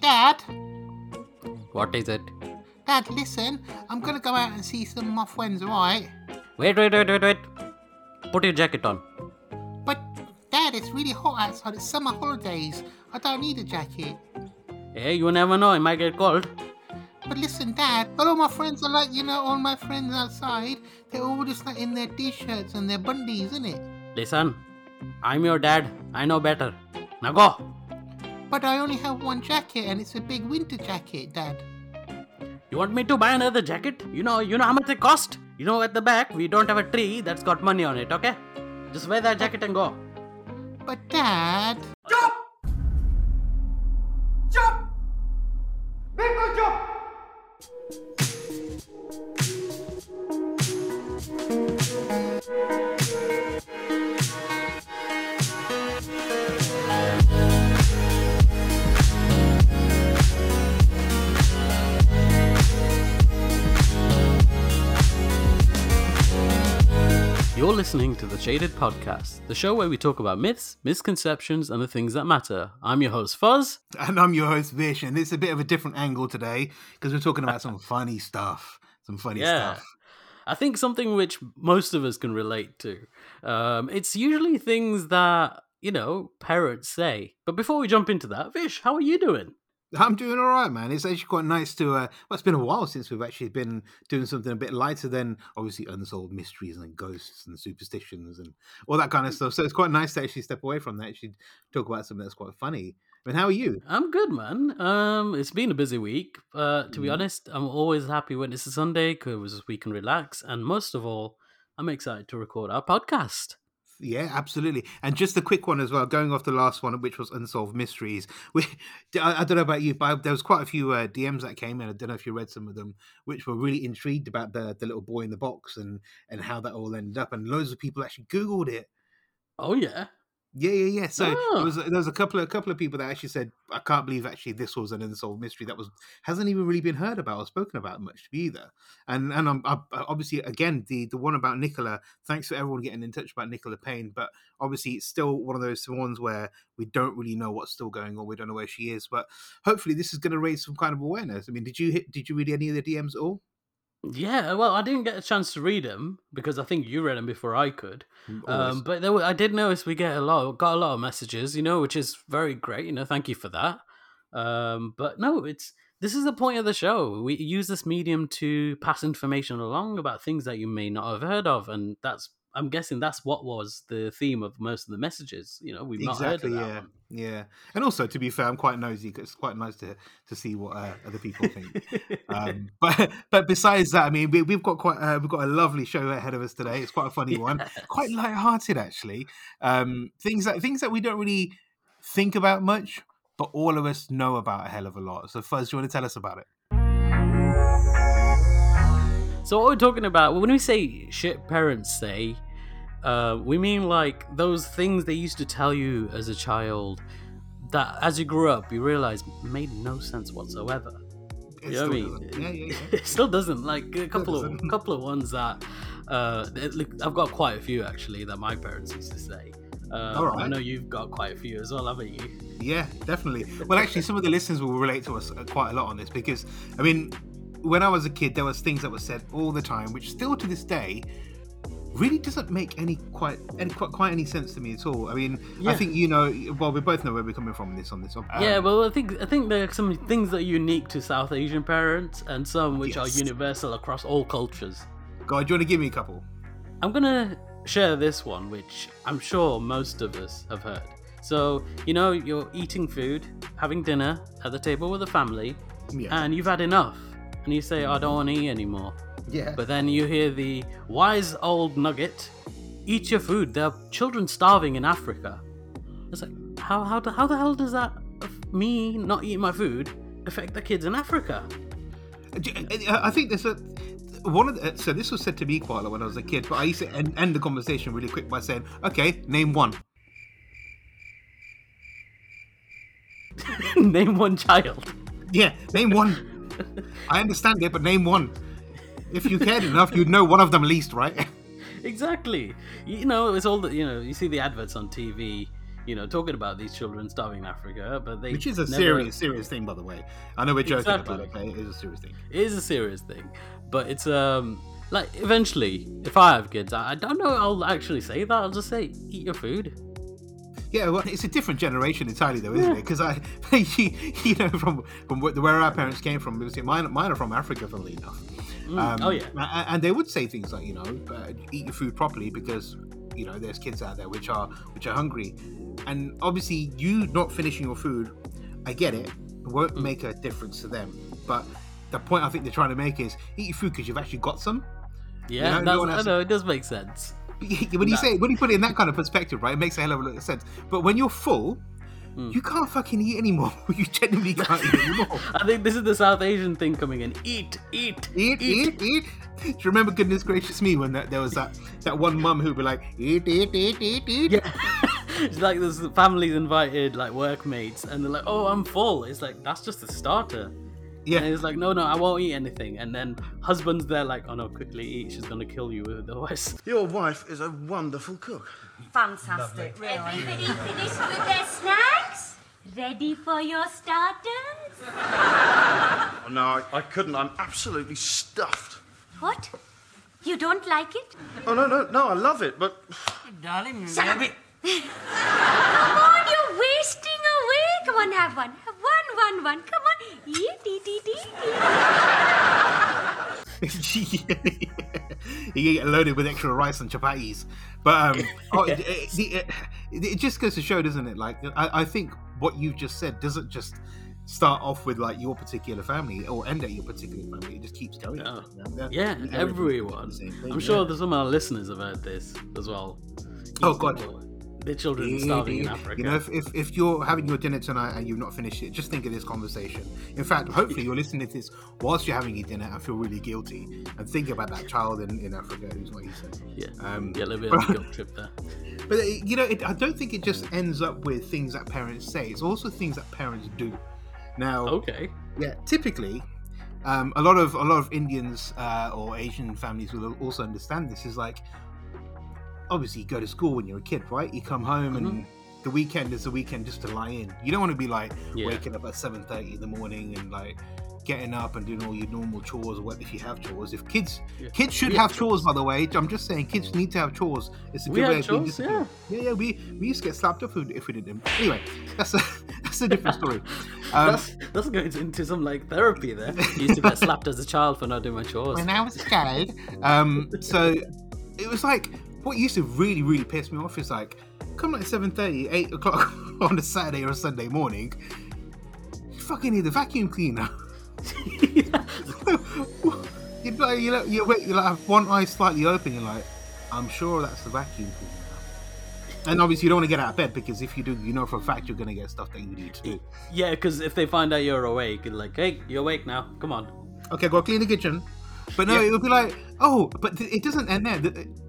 Dad. What is it? Dad, listen. I'm gonna go out and see some of my friends, alright? Wait, wait, wait, wait, wait. Put your jacket on. But, Dad, it's really hot outside. It's summer holidays. I don't need a jacket. Hey, you never know, it might get cold. But listen, Dad, all my friends are like, you know, all my friends outside, they're all just like in their t-shirts and their bundies, isn't it? Listen, I'm your dad. I know better. Now go. But I only have one jacket and it's a big winter jacket, Dad. You want me to buy another jacket? You know, you know how much they cost? You know, at the back, we don't have a tree that's got money on it, okay? Just wear that jacket and go. But, Dad. Jump! Jump! Make a jump! Listening to the Shaded Podcast, the show where we talk about myths, misconceptions, and the things that matter. I'm your host, Fuzz. And I'm your host, Vish, and it's a bit of a different angle today because we're talking about some funny stuff. Some funny Yeah. stuff. I think something which most of us can relate to. Um, it's usually things that, you know, parents say. But before we jump into that, Vish, how are you doing? I'm doing all right, man. It's actually quite nice to. Uh, well, it's been a while since we've actually been doing something a bit lighter than obviously unsolved mysteries and ghosts and superstitions and all that kind of stuff. So it's quite nice to actually step away from that. Actually, talk about something that's quite funny. I mean, how are you? I'm good, man. Um, it's been a busy week. Uh, to be Mhm. honest, I'm always happy when it's a Sunday because we can relax. And most of all, I'm excited to record our podcast. Yeah, absolutely. And just a quick one as well, going off the last one, which was unsolved mysteries. We, I, don't know about you, but there was quite a few uh, DMs that came in. I don't know if you read some of them, which were really intrigued about the the little boy in the box and and how that all ended up. And loads of people actually Googled it. Oh, yeah. Yeah, yeah, yeah. So Oh. there ah. was there was a couple of a couple of people that actually said, "I can't believe actually this was an unsolved mystery that was hasn't even really been heard about or spoken about much either." And and I'm, I, obviously again the the one about Nicola. Thanks for everyone getting in touch about Nicola Payne, but obviously it's still one of those ones where we don't really know what's still going on. We don't know where she is, but hopefully this is going to raise some kind of awareness. I mean, did you hit? Did you read any of the DMs at all? Yeah, well, I didn't get a chance to read them because I think you read them before I could. Um, but there were, I did notice we get a lot, got a lot of messages, you know, which is very great. You know, thank you for that. Um, but no, it's this is the point of the show. We use this medium to pass information along about things that you may not have heard of, and that's I'm guessing that's what was the theme of most of the messages. You know, we've not heard of that yeah one. yeah. And also to be fair i'm quite nosy it's quite nice to to see what uh, other people think. Um but but besides that i mean we, we've got quite uh, we've got a lovely show ahead of us today. It's quite a funny one. Quite light-hearted actually. Um things that things that we don't really think about much but all of us know about a hell of a lot. So fuzz do you want to tell us about it So what we're talking about when we say shit parents say, uh, we mean like those things they used to tell you as a child that as you grew up you realize made no sense whatsoever. It You know what I mean? yeah yeah, yeah. it still doesn't. Like a couple of couple of ones that uh, I've got quite a few actually that my parents used to say. Um, All right. I know you've got quite a few as well, haven't you? Yeah, definitely. Well, actually, some of the listeners will relate to us uh, quite a lot on this because, I mean, when I was a kid, there was things that were said all the time, which still to this day really doesn't make any quite any quite, quite any sense to me at all. I mean, Yeah. I think you know. Well, we both know where we're coming from in this on this. Um, yeah, well, I think I think there are some things that are unique to South Asian parents, and some which are universal across all cultures. God, do you want to give me a couple? I'm gonna share this one, which I'm sure most of us have heard. So, you know, you're eating food, having dinner at the table with the family, Yeah. and you've had enough, and you say, I don't want to eat anymore. yeah. But then you hear the wise old nugget eat your food, there are children starving in Africa. It's like, how, how, the, how the hell does that, me not eating my food, affect the kids in Africa? I uh, I think there's a one of the, uh, so this was said to me quite a lot when I was a kid, but I used to end, end the conversation really quick by saying, "Okay, name one." Name one child. Yeah, name one. I understand it, but name one. If you cared enough, you'd know one of them least, right? exactly. You know, it's all the you know. You see the adverts on TV. you know, talking about these children starving in Africa, but they Which is a never- serious, serious thing, by the way. I know we're joking Exactly. about it, but it is a serious thing. It is a serious thing, but it's um like eventually, if I have kids, I, I don't know. I'll actually say that. I'll just say, eat your food. Yeah, well, it's a different generation entirely, though, isn't it? Because I, you, you know, from from where our parents came from, mine, mine are from Africa, funnily enough. Mm, oh yeah, and they would say things like, you know, uh, eat your food properly because you know there's kids out there which are which are hungry, and obviously you not finishing your food, I get it, won't Mm. make a difference to them. But the point I think they're trying to make is eat your food because you've actually got some. yeah. no that's, one I know it does make sense. when you No. say when you put it in that kind of perspective, right, it makes a hell of a lot of sense. But when you're full, Mm. you can't fucking eat anymore. you genuinely can't eat anymore. I think this is the South Asian thing coming in. Eat, eat, Eat, eat, eat. Do you remember, goodness gracious me, when that, there was that that one mum who'd be like, eat, eat, eat, eat, eat. Yeah. it's like there's families invited, like workmates, and they're like, "Oh, I'm full." It's like that's just a starter. Yeah. And it's like, "No, no, I won't eat anything." And then husband's there, like, "Oh no, quickly eat. She's gonna kill you otherwise." Your wife is a wonderful cook. Fantastic, really. Everybody finished with their snacks? Ready for your starters? Oh, no, I, I couldn't. I'm absolutely stuffed. What? You don't like it? Oh, no, no, no, I love it, but Darling, Come on, you're wasting away. Come on, have one. Have one, one, one. Come on. Eat, eat, eat, eat. you get loaded with extra rice and chapatis. But um, oh, it, it, it- it just goes to show, doesn't it? Like, I, I think what you've just said doesn't just start off with like your particular family or end at your particular family. It just keeps going. Yeah, Yeah, Everyone everyone. does the same thing, I'm sure yeah. some of our listeners have heard this as well. Oh, God. Their children starving in. Africa. You know, if, if, if you're having your dinner tonight and you've not finished it, just think of this conversation. In fact, hopefully you're listening to this whilst you're having your dinner and feel really guilty and think about that child in, in Africa who's not eating. yeah, Um, yeah, a little bit of a guilt trip there. But uh, you know, it, I don't think it just ends up with things that parents say. It's also things that parents do. Now, Okay. yeah, typically, um, a lot of a lot of Indians uh, or Asian families will also understand this. Is like, obviously, you go to school when you're a kid, right? You come home and the weekend is the weekend just to lie in. You don't want to be like Yeah. waking up at seven thirty in the morning and like getting up and doing all your normal chores or what if you have chores. If kids Yeah. kids should have have chores, by the way. I'm just saying, kids need to have chores. It's a We good way of chores, disciplined. Yeah, yeah. We we used to get slapped if we, if we did them. Anyway, that's a that's a different story. Um, That's that's going into some like therapy there. Used to get slapped as a child for not doing my chores. when I was a child. Um, so it was like what used to really, really piss me off is like come like 7.30, 8 o'clock on a Saturday or a Sunday morning, you fucking need the vacuum cleaner. you know, you know, you wait, you like have one eye slightly open. You're like, I'm sure that's the vacuum cleaner. And obviously, you don't want to get out of bed because if you do, you know for a fact you're going to get stuff that you need to do. Yeah, because if they find out you're awake, you're like, hey, you're awake now. Come on. okay, go clean the kitchen. But no, Yeah. it would be like, oh, but th- it doesn't end there.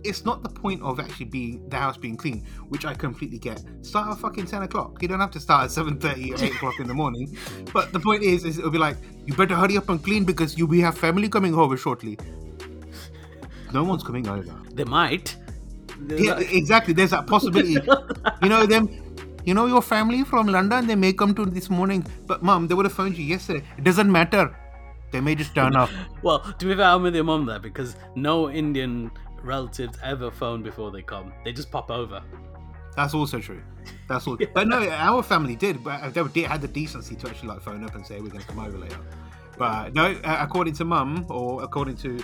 It's not the point of actually being the house being clean, which I completely get. Start at fucking ten o'clock. You don't have to start at seven thirty or eight o'clock in the morning. But the point is, is it'll be like, you better hurry up and clean because you we have family coming over shortly. No one's coming over. They might. They're Yeah, exactly. There's that possibility. you know them. You know your family from London. They may come to this morning, but mom, they would have phoned you yesterday. It doesn't matter. They may just turn up. Well, to be fair, I'm with your mum there because no Indian relatives ever phone before they come. They just pop over. That's also true. That's all. But no, our family did. But they had the decency to actually like phone up and say we're going to come over later. But no, uh, according to mum, or according to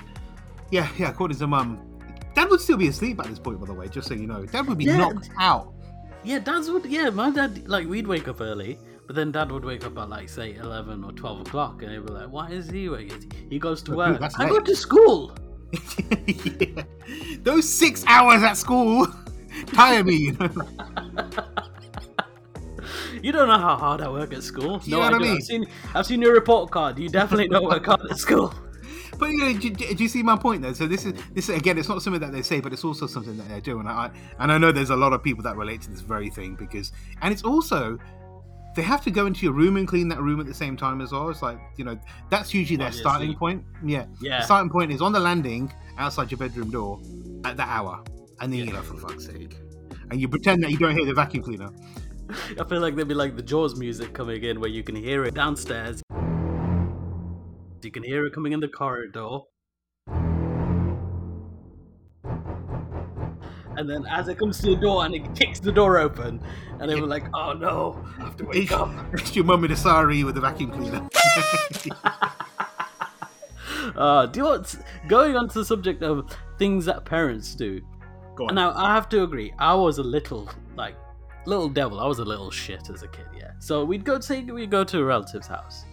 yeah, yeah, according to mum, dad would still be asleep at this point. By the way, just so you know, dad would be Yeah. knocked out. Yeah, dads would. Yeah, my dad, like, we'd wake up early, but then dad would wake up at, like, say, 11 or 12 o'clock, and he'd be like, why is he waking? He goes to work. I go to school. yeah. Those six hours at school tire me. You know? You don't know how hard I work at school. You no, know what I do. mean? I've seen, I've seen your report card. You definitely don't work hard at school. But you know, do, do you see my point though? So this is this again. It's not something that they say, but it's also something that they do, and I and I know there's a lot of people that relate to this very thing because, and it's also they have to go into your room and clean that room at the same time as well. It's like you know that's usually their starting point. Yeah, Yeah. The starting point is on the landing outside your bedroom door at that hour, and then you're like, for fuck's sake, and you pretend that you don't hear the vacuum cleaner. I feel like there'd be like the Jaws music coming in where you can hear it downstairs. You can hear it coming in the corridor. And then as it comes to the door and it kicks the door open, and they were like, oh no, I have to wake up. it's your mum in a sari with a vacuum cleaner. Uh, do you know what's going on to the subject of things that parents do? Go on. Now I have to agree, I was a little like little devil. I was a little shit as a kid, yeah. So we'd go say we'd go to a relative's house.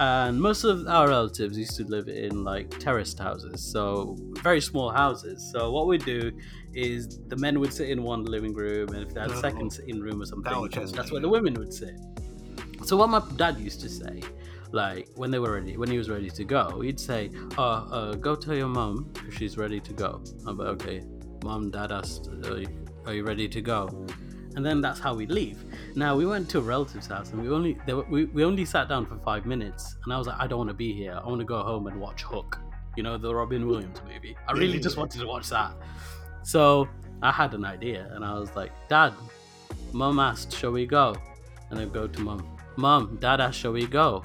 And most of our relatives used to live in like terraced houses, so very small houses. So what we'd do is the men would sit in one living room, and if they had a Oh. second sitting room or something, That that's where the women would sit. So what my dad used to say, like when they were ready, when he was ready to go, he'd say, "Oh, uh, go tell your mum if she's ready to go." I'm like, "Okay, mom, dad asked, are you, are you ready to go?" And then that's how we leave. Now we went to a relative's house, and we only they, were- we we only sat down for five minutes, and I was like, "I don't want to be here. I want to go home and watch Hook." You know, the Robin Williams movie. I really just wanted to watch that. So I had an idea, and I was like, "Dad, Mum asked, shall we go? And I go to mum, Mum, Dad asked, shall we go?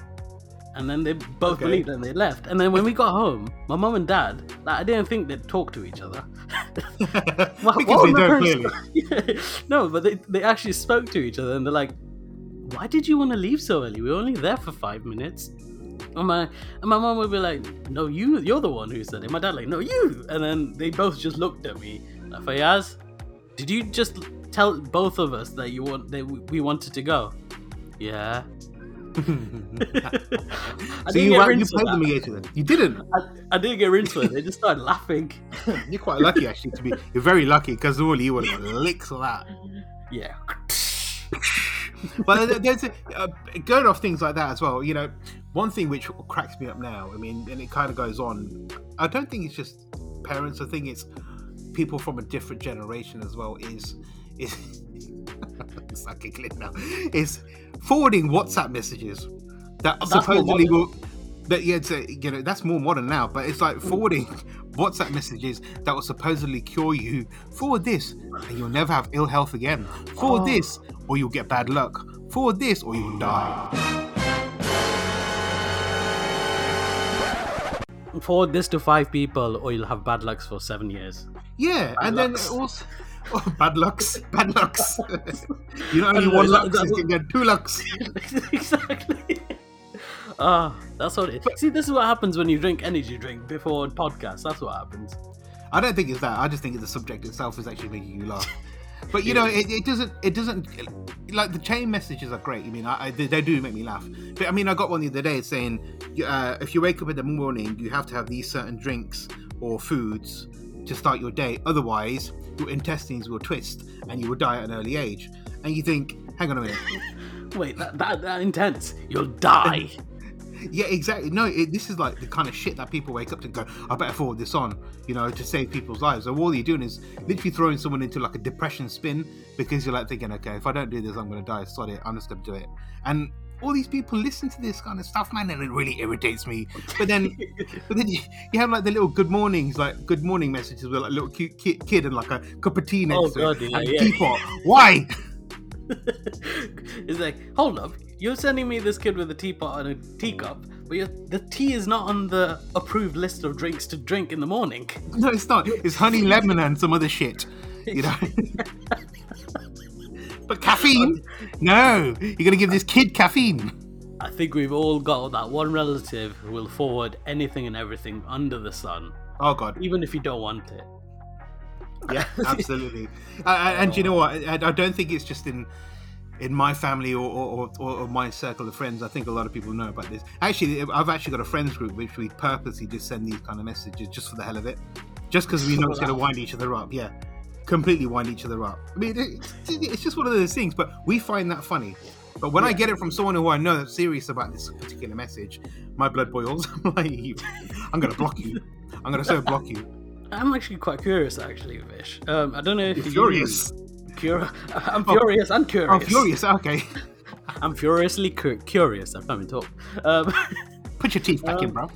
And then they both Okay. believed and they left. And then when we got home, my mum and dad, like, I didn't think they'd talk to each other. What- because what they don't clearly. Yeah. No, but they, they actually spoke to each other and they're like, why did you want to leave so early? We were only there for five minutes. And my and my mom would be like, "No, you, you're the one who said it." My dad like, "No, you." And then they both just looked at me. Like, Fayaz, did you just tell both of us that you want that we we wanted to go? Yeah. So you, get you played the mediator then? You didn't. I, I didn't get into it. They just started laughing. You're quite lucky actually to be. You're very lucky because normally you would have licks of that. Yeah. There- there's a, uh, going off things like that as well. You know, one thing which cracks me up now. I mean, and it kind of goes on. I don't think it's just parents. I think it's people from a different generation as well. Is is it's like giggling now. Is forwarding WhatsApp messages that That's supposedly will. That yeah, a, you know that's more modern now, but it's like forwarding WhatsApp messages that will supposedly cure you. Forward this, and you'll never have ill health again. Forward Oh. this, or you'll get bad luck. Forward this, or you'll die. Forward this to five people, or you'll have bad lucks for seven years. Yeah, and lucks. then also oh, bad lucks, bad lucks. you I only know, one is is that- you can get two lucks. exactly. Ah, that's what it. See, this is what happens when you drink energy drink before podcasts. That's what happens. I don't think it's that. I just think the subject itself is actually making you laugh. But you know, it, it doesn't. It doesn't. Like the chain messages are great. I mean, I, I, they, they do make me laugh. But I mean, I got one the other day saying, uh, if you wake up in the morning, you have to have these certain drinks or foods to start your day. Otherwise, your intestines will twist and you will die at an early age. And you think, hang on a minute. Wait, that, that, that intense. You'll die. Yeah, exactly. No, it, this is like the kind of shit that people wake up to and go, I better forward this on, you know, to save people's lives. So all you're doing is literally throwing someone into like a depression spin because you're like thinking, okay, if I don't do this, I'm going to die. Sod it. I'm just going to do it. And all these people listen to this kind of stuff, man, and it really irritates me. But then, but then you, you have like the little good mornings, like good morning messages with like a little cute kid, kid and like a cup of tea next Oh, to God, it yeah, and yeah. teapot. Why? it's like, hold up, you're sending me this kid with a teapot and a teacup, but you're, the tea is not on the approved list of drinks to drink in the morning. No, it's not. It's honey, lemon, and some other shit. You know. But caffeine? No, you're gonna give this kid caffeine. I think we've all got that one relative who will forward anything and everything under the sun, Oh god. even if you don't want it. Yeah, absolutely. Uh, and you know what? I, I don't think it's just in in my family or or, or or my circle of friends. I think a lot of people know about this. Actually, I've actually got a friends group which we purposely just send these kind of messages just for the hell of it, just because we know it's gonna wind each other up. Yeah, completely wind each other up. I mean, it, it's just one of those things. But we find that funny. But when I get it from someone who I know that's serious about this particular message, my blood boils. I'm like, I'm gonna block you. I'm gonna so block you. I'm actually quite curious, actually, Vish. Um, I don't know if You're you furious. Cur- I'm furious and curious. I'm furious. Okay, I'm furiously cu- curious. I can't even talk. Um, put your teeth back in, bro.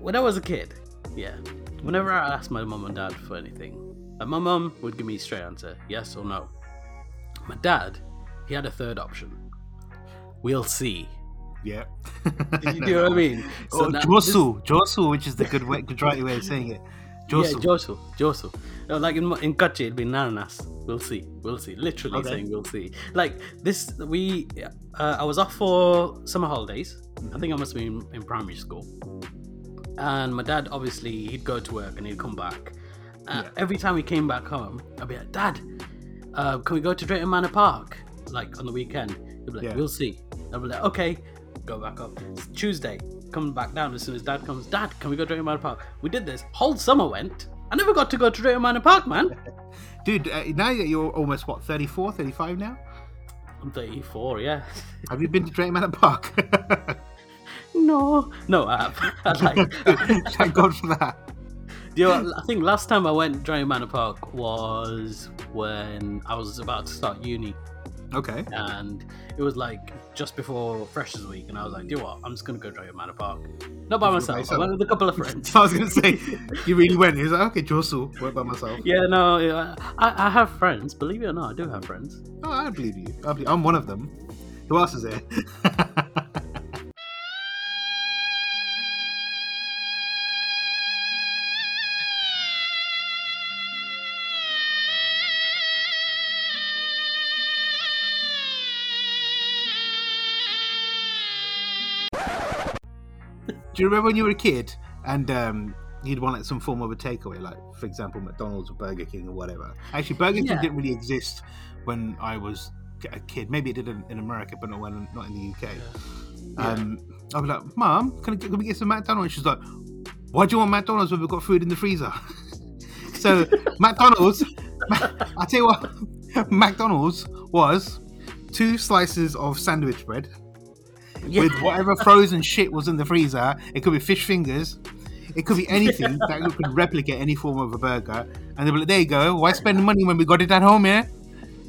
when I was a kid, yeah, whenever I asked my mum and dad for anything, uh, my mum would give me a straight answer, yes or no. My dad he had a third option. We'll see. Yeah. You know what I mean? Oh, now Josu, Josu, which is the good way, good right way of saying it. Josu. Yeah, Josu. Josu. Like in in Kachi, it'd be Nananas. We'll see. We'll see. Literally Okay. saying we'll see. Like this, we. Uh, I was off for summer holidays. I think I must have been in primary school. And my dad, obviously, he'd go to work and he'd come back. Uh, Yeah. Every time we came back home, I'd be like, Dad, uh, can we go to Drayton Manor Park? Like on the weekend. He'd be like, Yeah. We'll see. I'd be like, Okay, go back up. It's Tuesday, coming back down as soon as Dad comes. Dad, can we go to Drayton Manor Park? We did this. Whole summer went. I never got to go to Drayton Manor Park, man. Dude, uh, now that you're almost, what, 34, 35 now? I'm 34, yeah. Have you been to Drayton Manor Park? no, no, I have. Like. Thank God for that. You know, I think last time I went Drayton Manor Park was when I was about to start uni, Okay. and it was like just before Freshers Week, and I was like, "Do you know what? I'm just gonna go Drayton Manor Park, not by myself. I went with a couple of friends." I was going to say, you really went. He was like, okay, Josu, went by myself. yeah, no, yeah, I, I have friends. Believe it or not, I do have friends. Oh, I believe you. I I'm one of them. Who else is there? Do you remember when you were a kid and um, you'd want like some form of a takeaway, like for example McDonald's or Burger King or whatever? Actually, Burger King Yeah. didn't really exist when I was a kid. Maybe it did in, in America, but not when not in the UK. Um, I'd be like, "Mom, can, I, can we get some McDonald's?" She's like, "Why do you want McDonald's when we've got food in the freezer?" so McDonald's, I tell you what, McDonald's was two slices of sandwich bread with whatever frozen shit was in the freezer. It could be fish fingers. It could be anything that could replicate any form of a burger. And they'd be like, there you go. Why spend money when we got it at home here?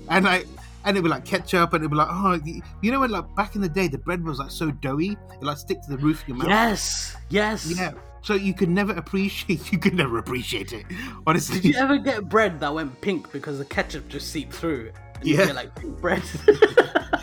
And like, and it'd be like ketchup, and it'd be like, oh, you know when like back in the day the bread was like so doughy, it like stick to the roof of your mouth. Yes, yes. Yeah. So you could never appreciate. You could never appreciate it. Honestly. Did you ever get bread that went pink because the ketchup just seeped through? And you Yeah. get like pink bread.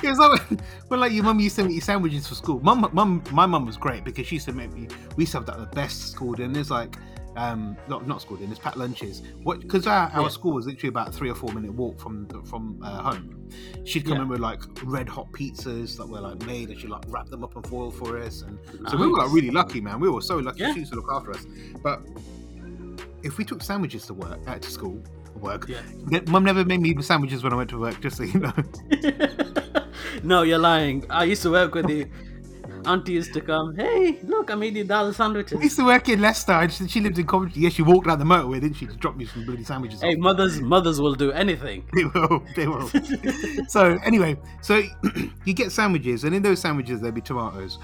It was like when, when like your mum used to make you sandwiches for school. Mum, mum, my mum was great because she used to make me. We used to have like, the best school dinners, like um, not not school dinners, packed lunches. What? Because our, our Yeah. school was literally about a three or four minute walk from from uh, home. She'd come Yeah. in with like red hot pizzas that were like made, and she'd like wrap them up in foil for us. And so we were like really lucky, man. We were so lucky. Yeah. She used to look after us. But if we took sandwiches to work, uh, to school, work, Yeah. mum never made me sandwiches when I went to work. Just so you know. no, you're lying. I used to work with you. Auntie used to come. Hey, look, I made you dal I sandwiches. used to work in Leicester. and She, she lived in Coventry. Yeah, she walked out the motorway, didn't she, to drop me some bloody sandwiches. Hey, off. mothers, mothers will do anything. They will. They will. so anyway, so you get sandwiches, and in those sandwiches there'll be tomatoes,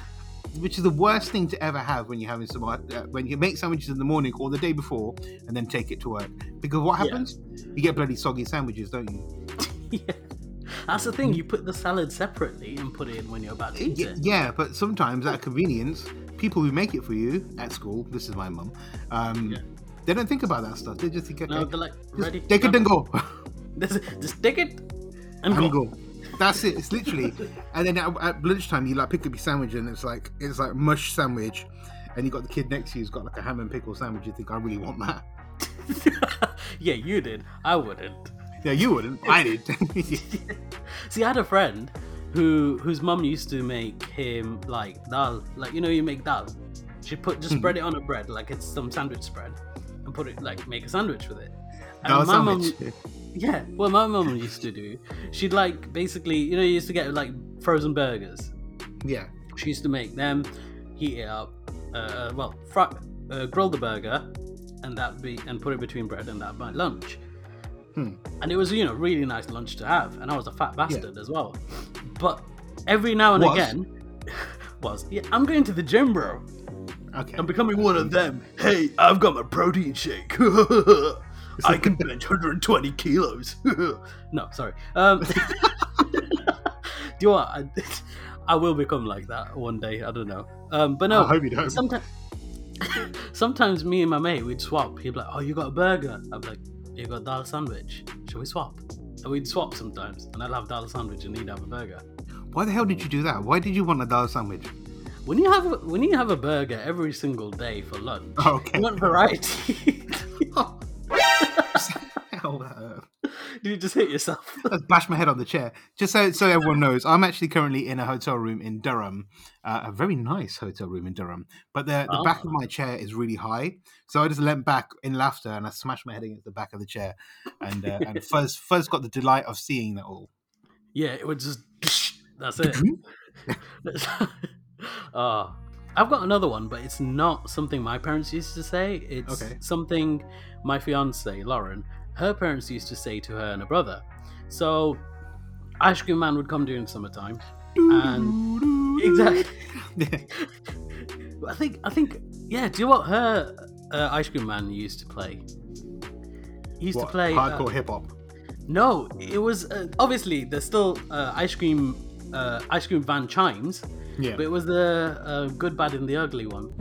which is the worst thing to ever have when you're having some uh, when you make sandwiches in the morning or the day before, and then take it to work. Because what Yeah. happens? You get bloody soggy sandwiches, don't you? yeah. That's the thing. You put the salad separately and put it in when you're about to eat Y- it. yeah, but sometimes at convenience, people who make it for you at school, this is my mum, um, Yeah. they don't think about that stuff. They just think, okay, No, they're like ready. take it and go. Just, just take it and and go. go. That's it. It's literally, and then at, at lunchtime you like pick up your sandwich and it's like it's like mush sandwich, and you got the kid next to you who's got like a ham and pickle sandwich. You think I really want that? yeah, you did. I wouldn't. Yeah, you wouldn't. I did. See, I had a friend who whose mum used to make him like dal, like you know, you make dal. She put Hmm. just spread it on a bread like it's some sandwich spread, and put it like make a sandwich with it. And Dal my mum, yeah, what my mum used to do, she'd like basically, you know, you used to get like frozen burgers. yeah. She used to make them, heat it up, uh, well, fry, uh, grill the burger, and that be and put it between bread and that by lunch. Hmm. And it was you know really nice lunch to have, and I was a fat bastard as well. But every now and Was? again, was yeah, I'm going to the gym, bro. Okay. I'm becoming one of them. Hey, I've got my protein shake. I can bench 120 kilos. no, sorry. Um, do you know what? I, I will become like that one day. I don't know. Um, but no, I hope you don't. Sometimes, sometimes me and my mate we'd swap. He'd be like, "Oh, you got a burger?" I'd be like, "You got a dal sandwich? Shall we swap?" and we'd swap sometimes, and I'd have dal sandwich and he'd have a burger. Why the hell did you do that? Why did you want a dal sandwich? When you have a, when you have a burger every single day for lunch, Okay. you want variety. Hell, that hurt. Did you just hit yourself? I bashed my head on the chair. Just so so everyone knows, I'm actually currently in a hotel room in Durham, uh, a very nice hotel room in Durham. But the, the back of Ah. my chair is really high, so I just leant back in laughter and I smashed my head against the back of the chair, and uh, and first first got the delight of seeing that all. Yeah, it would just. That's it. uh, I've got another one, but it's not something my parents used to say. It's Okay. something my fiance Lauren, her parents used to say to her and her brother. So, Ice Cream Man would come during summertime, and exactly. I think I think yeah. Do you know what her uh, Ice Cream Man used to play? He used What, to play uh, hardcore hip hop. no, it was uh, obviously there's still uh, ice cream, uh, ice cream van chimes, Yeah. but it was the uh, good, bad, and the ugly one.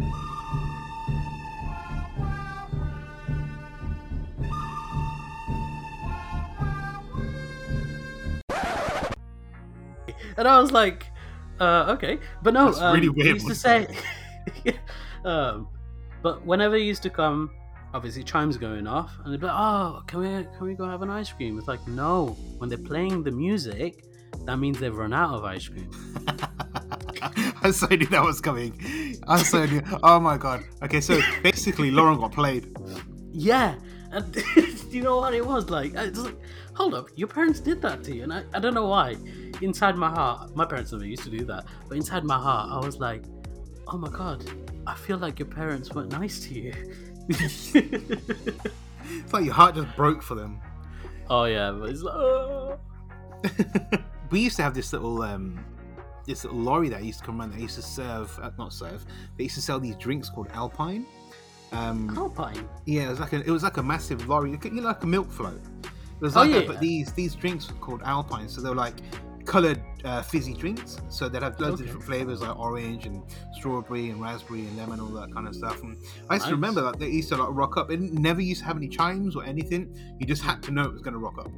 And I was like, uh, okay, but no, That's um, really he weird, used to say, um, but whenever he used to come, obviously chimes going off, and they'd be like, "Oh, can we can we go have an ice cream?" It's like, no, when they're playing the music, that means they've run out of ice cream. I so knew that was coming. I so knew. Oh my god. Okay, so basically, Lauren got played. Yeah, and do you know what it was like? I was like, hold up, your parents did that to you, and I, I don't know why. Inside my heart, my parents never used to do that, but inside my heart, I was like, oh my god, I feel like your parents weren't nice to you. It's like your heart just broke for them. oh yeah, but it's like, oh. we used to have this little um this little lorry that used to come around that used to serve uh, not serve they used to sell these drinks called alpine um Alpine. yeah it was like a it was like a massive lorry you know like a milk float it was Oh, like that, yeah. but these these drinks were called alpine so they were like colored uh, fizzy drinks so they'd have loads Okay. of different flavors like orange and strawberry and raspberry and lemon all that kind of stuff and i used Nice. to remember that they used to like rock up it never used to have any chimes or anything you just had to know it was going to rock up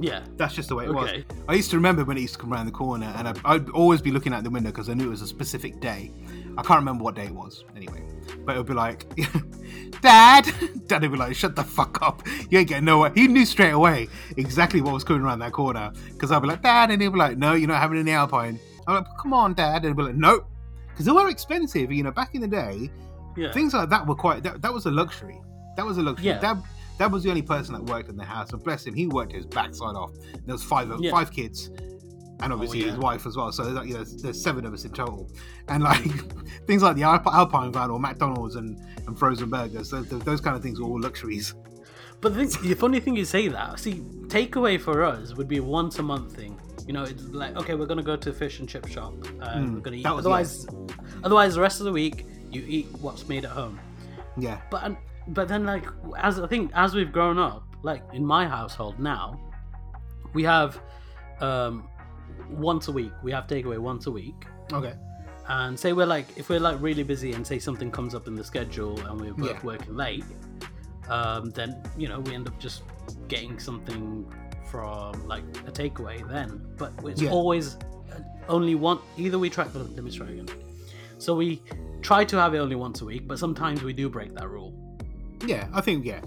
Yeah. that's just the way it was. I used to remember when it used to come around the corner, and I'd, I'd always be looking out the window because I knew it was a specific day. I can't remember what day it was anyway, but it would be like, "Dad," Dad would be like, "Shut the fuck up! You ain't getting nowhere." He knew straight away exactly what was coming around that corner because I'd be like, "Dad," and he'd be like, "No, you're not having any Alpine." I'm like, "Come on, Dad," and he'd be like, "Nope," because they were expensive. You know, back in the day, Yeah. things like that were quite. That, that was a luxury. That was a luxury. Yeah. Dad, Dad was the only person that worked in the house, and bless him, he worked his backside off. There was five of Yeah. five kids, and obviously yeah. his wife as well. So there's, like, you know, there's, there's seven of us in total, and like things like the Alp- Alpine van or McDonald's and, and frozen burgers, those, those kind of things were all luxuries. But the, thing, the funny thing you say that. See, takeaway for us would be a once a month thing. You know, it's like okay, we're gonna go to a fish and chip shop. and we're gonna eat. Otherwise, otherwise the rest of the week you eat what's made at home. Yeah, But but then like as I think as we've grown up, like in my household now, we have um once a week. We have takeaway once a week. okay, And say we're like if we're like really busy and say something comes up in the schedule and we're both Yeah. working late, um, then you know we end up just getting something from like a takeaway then. But it's Yeah. always uh, only one. Either we try. Let me try again. So we try to have it only once a week, but sometimes we do break that rule. yeah, I think yeah.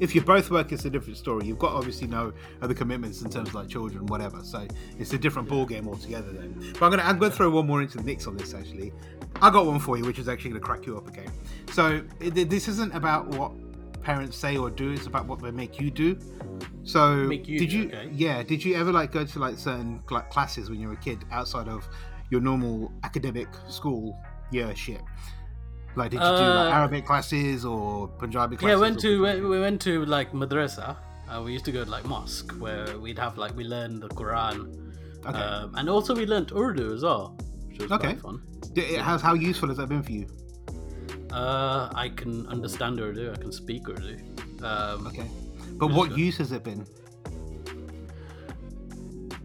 If you both work, it's a different story. You've got obviously no other commitments in terms of like children, whatever. So it's a different ball game altogether. Then, but I'm gonna I'm gonna throw one more into the mix on this. Actually, I got one for you, which is actually gonna crack you up again. So it, this isn't about what parents say or do; it's about what they make you do. So Make you did do, you? okay. Yeah, did you ever like go to like certain like classes when you were a kid outside of your normal academic school year shit? Like, did you do like Uh, Arabic classes or Punjabi classes? Yeah, went to we we went to like madrasa. Uh, we used to go to like mosque where we'd have like we learned the Quran, Okay. um, and also we learned Urdu as well, which was Okay. fun. D- How's how useful has that been for you? Uh, I can understand Urdu. I can speak Urdu. Um, Okay, but what use has it been?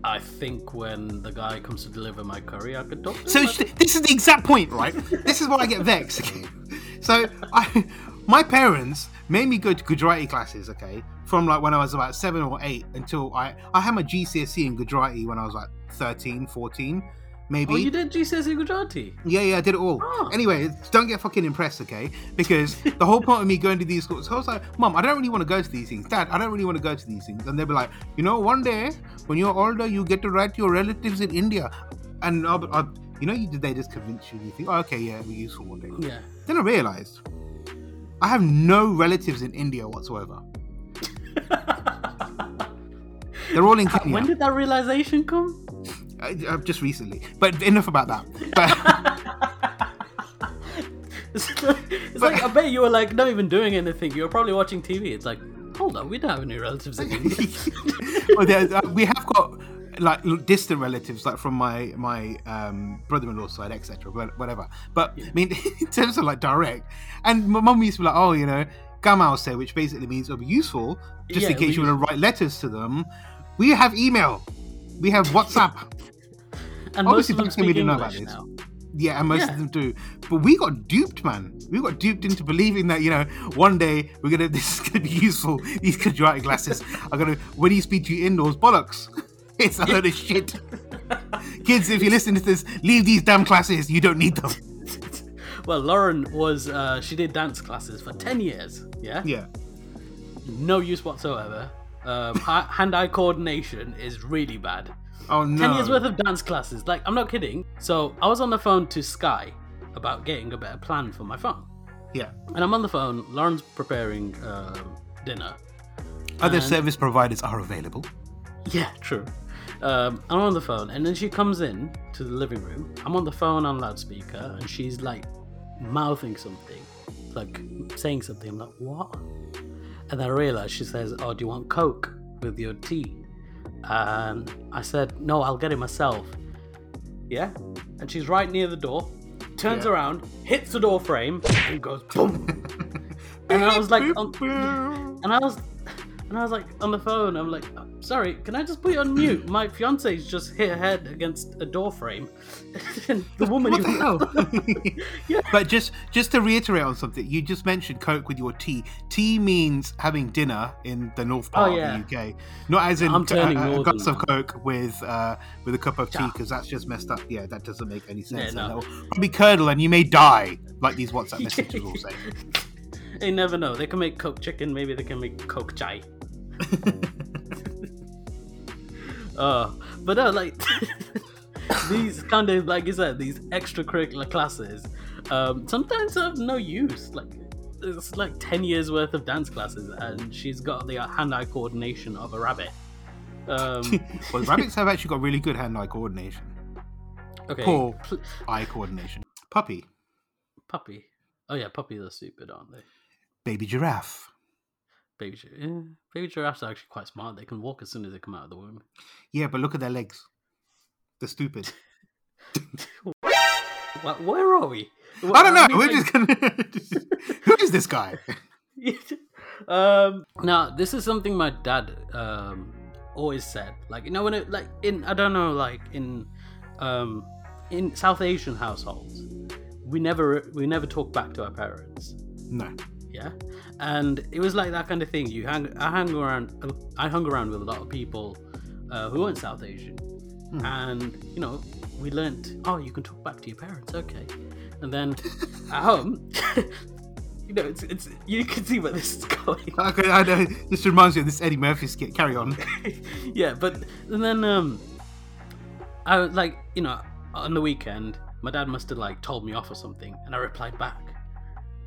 I think when the guy comes to deliver my curry, I could talk. To So him. this is the exact point, right? this is what I get vexed. okay? So I, my parents made me go to Gujarati classes, okay, from like when I was about seven or eight until I I had my GCSE in Gujarati when I was like 13, 14, maybe. Oh, you did GCSE Gujarati? Yeah, yeah, I did it all. Oh. Anyway, don't get fucking impressed, okay? Because the whole point of me going to these schools, I was like, Mom, I don't really want to go to these things. Dad, I don't really want to go to these things. And they'd be like, you know, one day when you're older, you get to write to your relatives in India. And I'll, I'll, you know, you did they just convince you. You think, oh, okay, yeah, it'll be useful one day. Yeah. Then I realized I have no relatives in India whatsoever. They're all in Kenya. When did that realization come? Uh, uh, just recently. But enough about that. But It's like, it's like I bet you were like not even doing anything. You were probably watching TV. It's like, hold on, we don't have any relatives in India. well, uh, we have got like distant relatives, like from my my um, brother-in-law's side, etc. But whatever. But I mean, in terms of like direct, and my mum used to be like, oh, you know, gamal say, which basically means it'll be useful, just in case you want to write letters to them. We have email, we have WhatsApp. And Obviously, most of them back then we speak didn't know about this. now. Yeah, and most Yeah. of them do. But we got duped, man. We got duped into believing that, you know, one day we're gonna this is gonna be useful. These Gujarati glasses are gonna when you speak to you indoors, bollocks. It's a load of shit. Kids, if you listen to this, leave these damn classes. You don't need them. Well, Lauren was uh, she did dance classes for ten years. Yeah. Yeah. No use whatsoever. Um, hand-eye coordination is really bad. Oh no. 10 years worth of dance classes. Like, I'm not kidding. So, I was on the phone to Sky about getting a better plan for my phone. Yeah. And I'm on the phone. Lauren's preparing um dinner. Other And- service providers are available. Yeah, true. Um, I'm on the phone, and then she comes in to the living room. I'm on the phone on loudspeaker, and she's like mouthing something, like saying something. I'm like, what? And then I realize she says, "Oh, do you want Coke with your tea?" And I said, "No, I'll get it myself." Yeah, and she's right near the door. Turns Yeah. around, hits the door frame, and goes boom. and I was like, on, um, and I was, and I was like on the phone. I'm like, "Uh, sorry, can I just put you on mute? My fiance's just hit her head against a door frame. and the woman, What the hell? Yeah. But just just to reiterate on something, you just mentioned Coke with your tea. Tea means having dinner in the north part Oh, yeah. of the UK, not as in I'm turning a, a northern glass of. Coke with uh, with a cup of tea, because that's just messed up. Yeah, that doesn't make any sense. Yeah, no. probably curdle, and you may die, like these WhatsApp messages will say. they never know. They can make Coke chicken. Maybe they can make Coke chai. uh, but no, like these kind of like you said, these extracurricular classes. Um, sometimes have no use. Like it's like ten years worth of dance classes, and she's got the hand-eye coordination of a rabbit. Um, well, rabbits have actually got really good hand-eye coordination, okay, Poor. eye coordination. Puppy, puppy. Oh yeah, puppies are stupid, aren't they? baby giraffe. Baby, gi- yeah, baby giraffes are actually quite smart. They can walk as soon as they come out of the womb. Yeah, but look at their legs. They're stupid. Where are we? I don't know. We're just gonna. Who is this guy? um, now this is something my dad um always said. Like you know when it like in I don't know like in um in South Asian households, we never we never talk back to our parents. No. Yeah, and it was like that kind of thing. You hang I hung around I hung around with a lot of people uh, who weren't South Asian, and you know we learnt oh you can talk back to your parents okay, and then at home. You know, it's, it's you can see where this is going. Okay, I know. This reminds me of this Eddie Murphy skit. Carry on. yeah, but and then um, I was like, you know, on the weekend, my dad must have like told me off or something, and I replied back,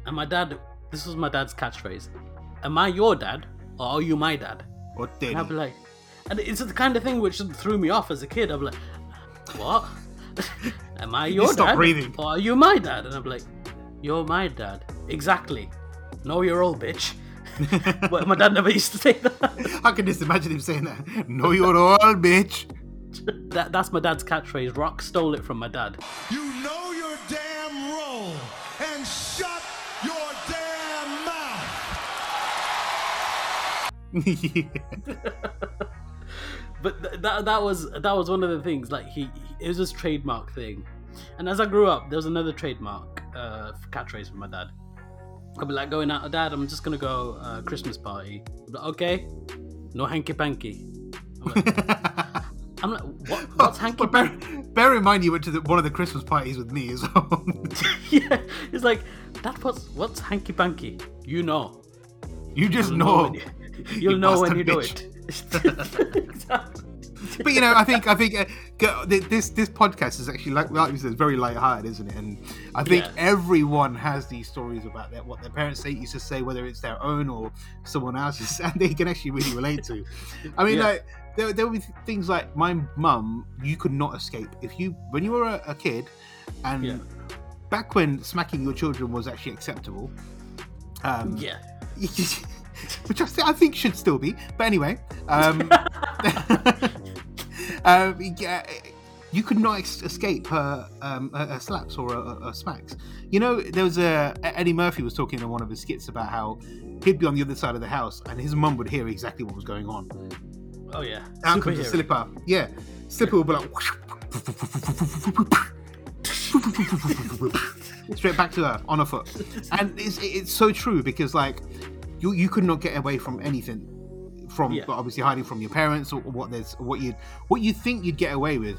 and my dad, this was my dad's catchphrase: "Am I your dad, or are you my dad?" Or And I'd be like, and it's the kind of thing which threw me off as a kid. I'm like, what? Am I your stop dad, breathing. or are you my dad? And I'm like, you're my dad, exactly. No, you're old bitch. but my dad never used to say that. I can just imagine him saying that. No, you're all, bitch. That, that's my dad's catchphrase. Rock stole it from my dad. You know But th- that that was that was one of the things. Like he, it was his trademark thing. And as I grew up, there was another trademark uh, catchphrase from my dad. I'll be like going out, Dad. I'm just gonna go uh, Christmas party. Like, okay, no hanky panky. I'm like, I'm like what? What's hanky bear, bear in mind, you went to the, one of the Christmas parties with me as well. yeah, it's like that. What's what's hanky panky? You know. you just You'll know. When you, you'll know when you do it. exactly. but you know, I think I think uh, this this podcast is actually like like you said, very light-hearted, isn't it? And I think Yeah. everyone has these stories about their, what their parents say used to say, whether it's their own or someone else's, and they can actually really relate to. I mean, Yeah. like there there be things like my mum, you could not escape if you when you were a, a kid, and Yeah. back when smacking your children was actually acceptable. Um, Yeah. which I, th- I think should still be. But anyway, um, um, yeah, you could not ex- escape her, um, her, her slaps or her, her smacks. You know, there was a Eddie Murphy was talking in one of his skits about how he'd be on the other side of the house and his mum would hear exactly what was going on. Oh yeah. Out comes Superhero. slipper. Yeah, slipper will be like. Straight back to her on her foot, and it's it's so true because like you you could not get away from anything from Yeah. obviously hiding from your parents or what there's what you what you think you'd get away with,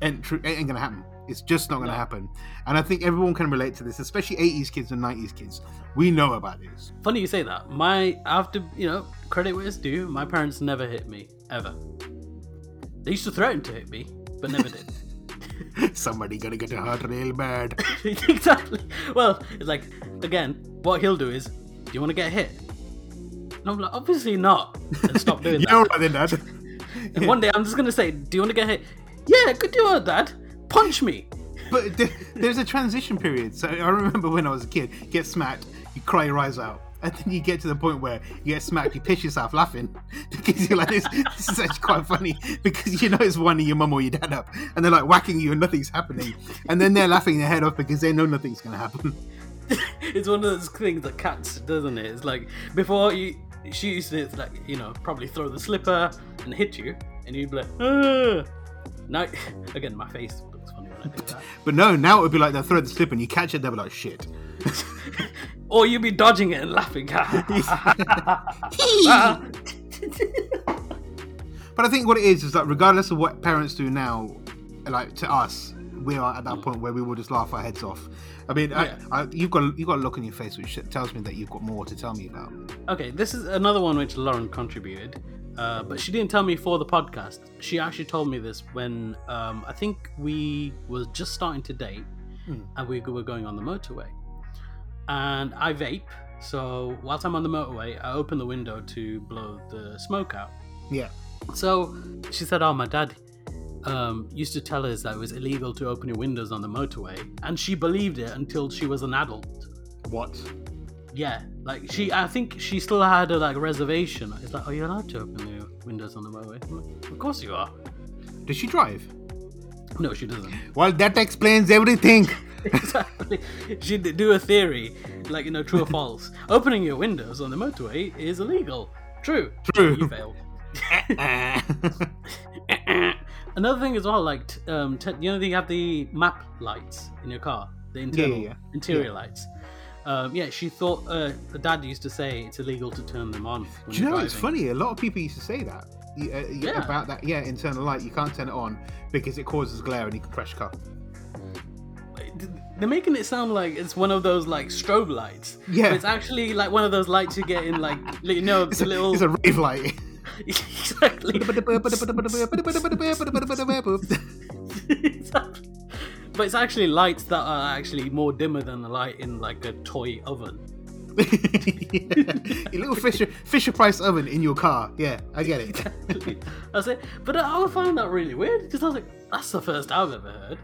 and tr- it ain't gonna happen. It's just not gonna No. happen, and I think everyone can relate to this, especially '80s kids and '90s kids. We know about this. Funny you say that. My to, you know, credit where it's due. My parents never hit me ever. They used to threaten to hit me, but never did. Somebody gonna get hurt real bad. exactly. Well, it's like again, what he'll do is, do you want to get hit? And I'm like, obviously not. And stop doing you that. what then, Dad? And one day I'm just gonna say, do you want to get hit? Yeah, good do it, Dad. Punch me. But th- there's a transition period. So I remember when I was a kid, get smacked, you cry your eyes out. And then you get to the point where you get smacked, you piss yourself laughing because you're like, this, this is actually quite funny because you know it's winding your mum or your dad up and they're like whacking you and nothing's happening. And then they're laughing their head off because they know nothing's going to happen. it's one of those things that cats doesn't it? It's like before you she used to like you know probably throw the slipper and hit you, and you'd be like, ah. Now again, my face looks funny when I do that. But no, now it would be like they'll throw the slipper and you catch it, they'll be like, shit. or you'd be dodging it and laughing. But I think what it is is that regardless of what parents do now, like to us, we are at that point where we will just laugh our heads off. I mean, Yeah. I, I, you've got you've got a look on your face which tells me that you've got more to tell me about. okay, this is another one which Lauren contributed, uh, but she didn't tell me for the podcast. She actually told me this when um, I think we were just starting to date, and we were going on the motorway, and I vape. So whilst I'm on the motorway, I open the window to blow the smoke out. Yeah. So she said, "Oh, my dad um, used to tell us that it was illegal to open your windows on the motorway," and she believed it until she was an adult. What? Yeah, like she, I think she still had a like reservation. It's like, "Are you allowed to open your windows on the motorway?" Of course you are. Does she drive? No, she doesn't. Well, that explains everything. exactly. She'd do a theory, like you know, true or false. Opening your windows on the motorway is illegal. True. True. You failed. Eh, eh. Another thing as well, like t- um, t- you know, they have the map lights in your car, the internal yeah. interior Yeah. lights. Um, yeah, she thought uh, the dad used to say it's illegal to turn them on. Do you know it's funny? A lot of people used to say that You- uh, you- Yeah. about that. Yeah, internal light. You can't turn it on because it causes glare and you can crash car. They're making it sound like it's one of those like strobe lights. Yeah. But it's actually like one of those lights you get in like you know It's a, little it's a rave light. exactly. exactly. But it's actually lights that are actually more dimmer than the light in like a toy oven. a little Fisher Fisher Price oven in your car. Yeah, I get it. That's it. But I found that really weird because I was like, that's the first I've ever heard.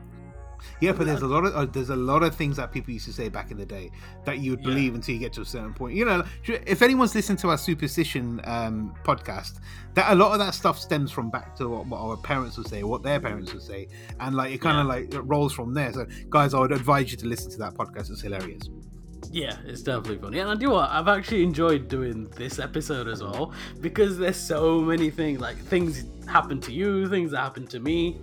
Yeah, but there's a lot of uh, there's a lot of things that people used to say back in the day that you would Yeah. believe until you get to a certain point. You know, if anyone's listened to our superstition um, podcast, that a lot of that stuff stems from back to what, what our parents would say, what their parents would say, and like it kind of Yeah. like it rolls from there. So, guys, I would advise you to listen to that podcast. It's hilarious. Yeah, it's definitely funny. And I do what I've actually enjoyed doing this episode as well because there's so many things like things happen to you, things that happen to me.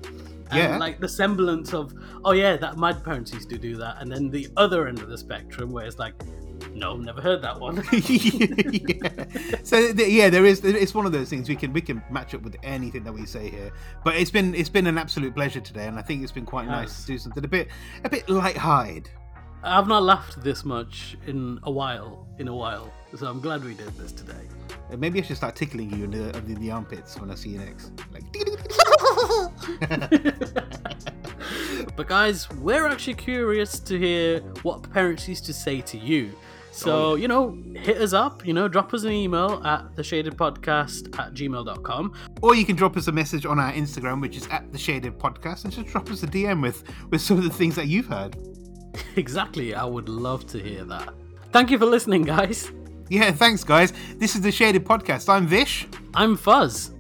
And Yeah. like the semblance of, oh yeah, that my parents used to do that, and then the other end of the spectrum where it's like, No, never heard that one. yeah. So th- yeah, there is. It's one of those things we can we can match up with anything that we say here. But it's been it's been an absolute pleasure today, and I think it's been quite nice to do something a bit a bit light-hearted. I've not laughed this much in a while. In a while, so I'm glad we did this today. Uh, Maybe I should start tickling you in the, in the armpits when I see you next. Like, But guys, we're actually curious to hear what parents used to say to you. So, oh, you know, hit us up, you know, drop us an email at theshadedpodcast at gmail.com. or you can drop us a message on our Instagram, which is at the Shaded Podcast, and just drop us a DM with with some of the things that you've heard. Exactly, I would love to hear that. Thank you for listening, guys. Yeah, thanks, guys. This is the Shaded Podcast. I'm Vish, I'm Fuzz.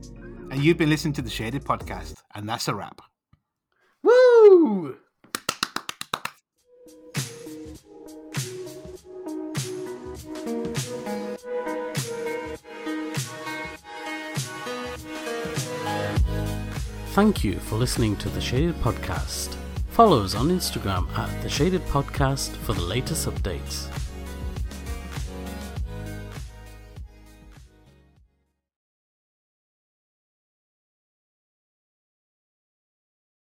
And you've been listening to the Shaded Podcast, and that's a wrap. Woo! Thank you for listening to the Shaded Podcast. Follow us on Instagram at the Shaded Podcast for the latest updates.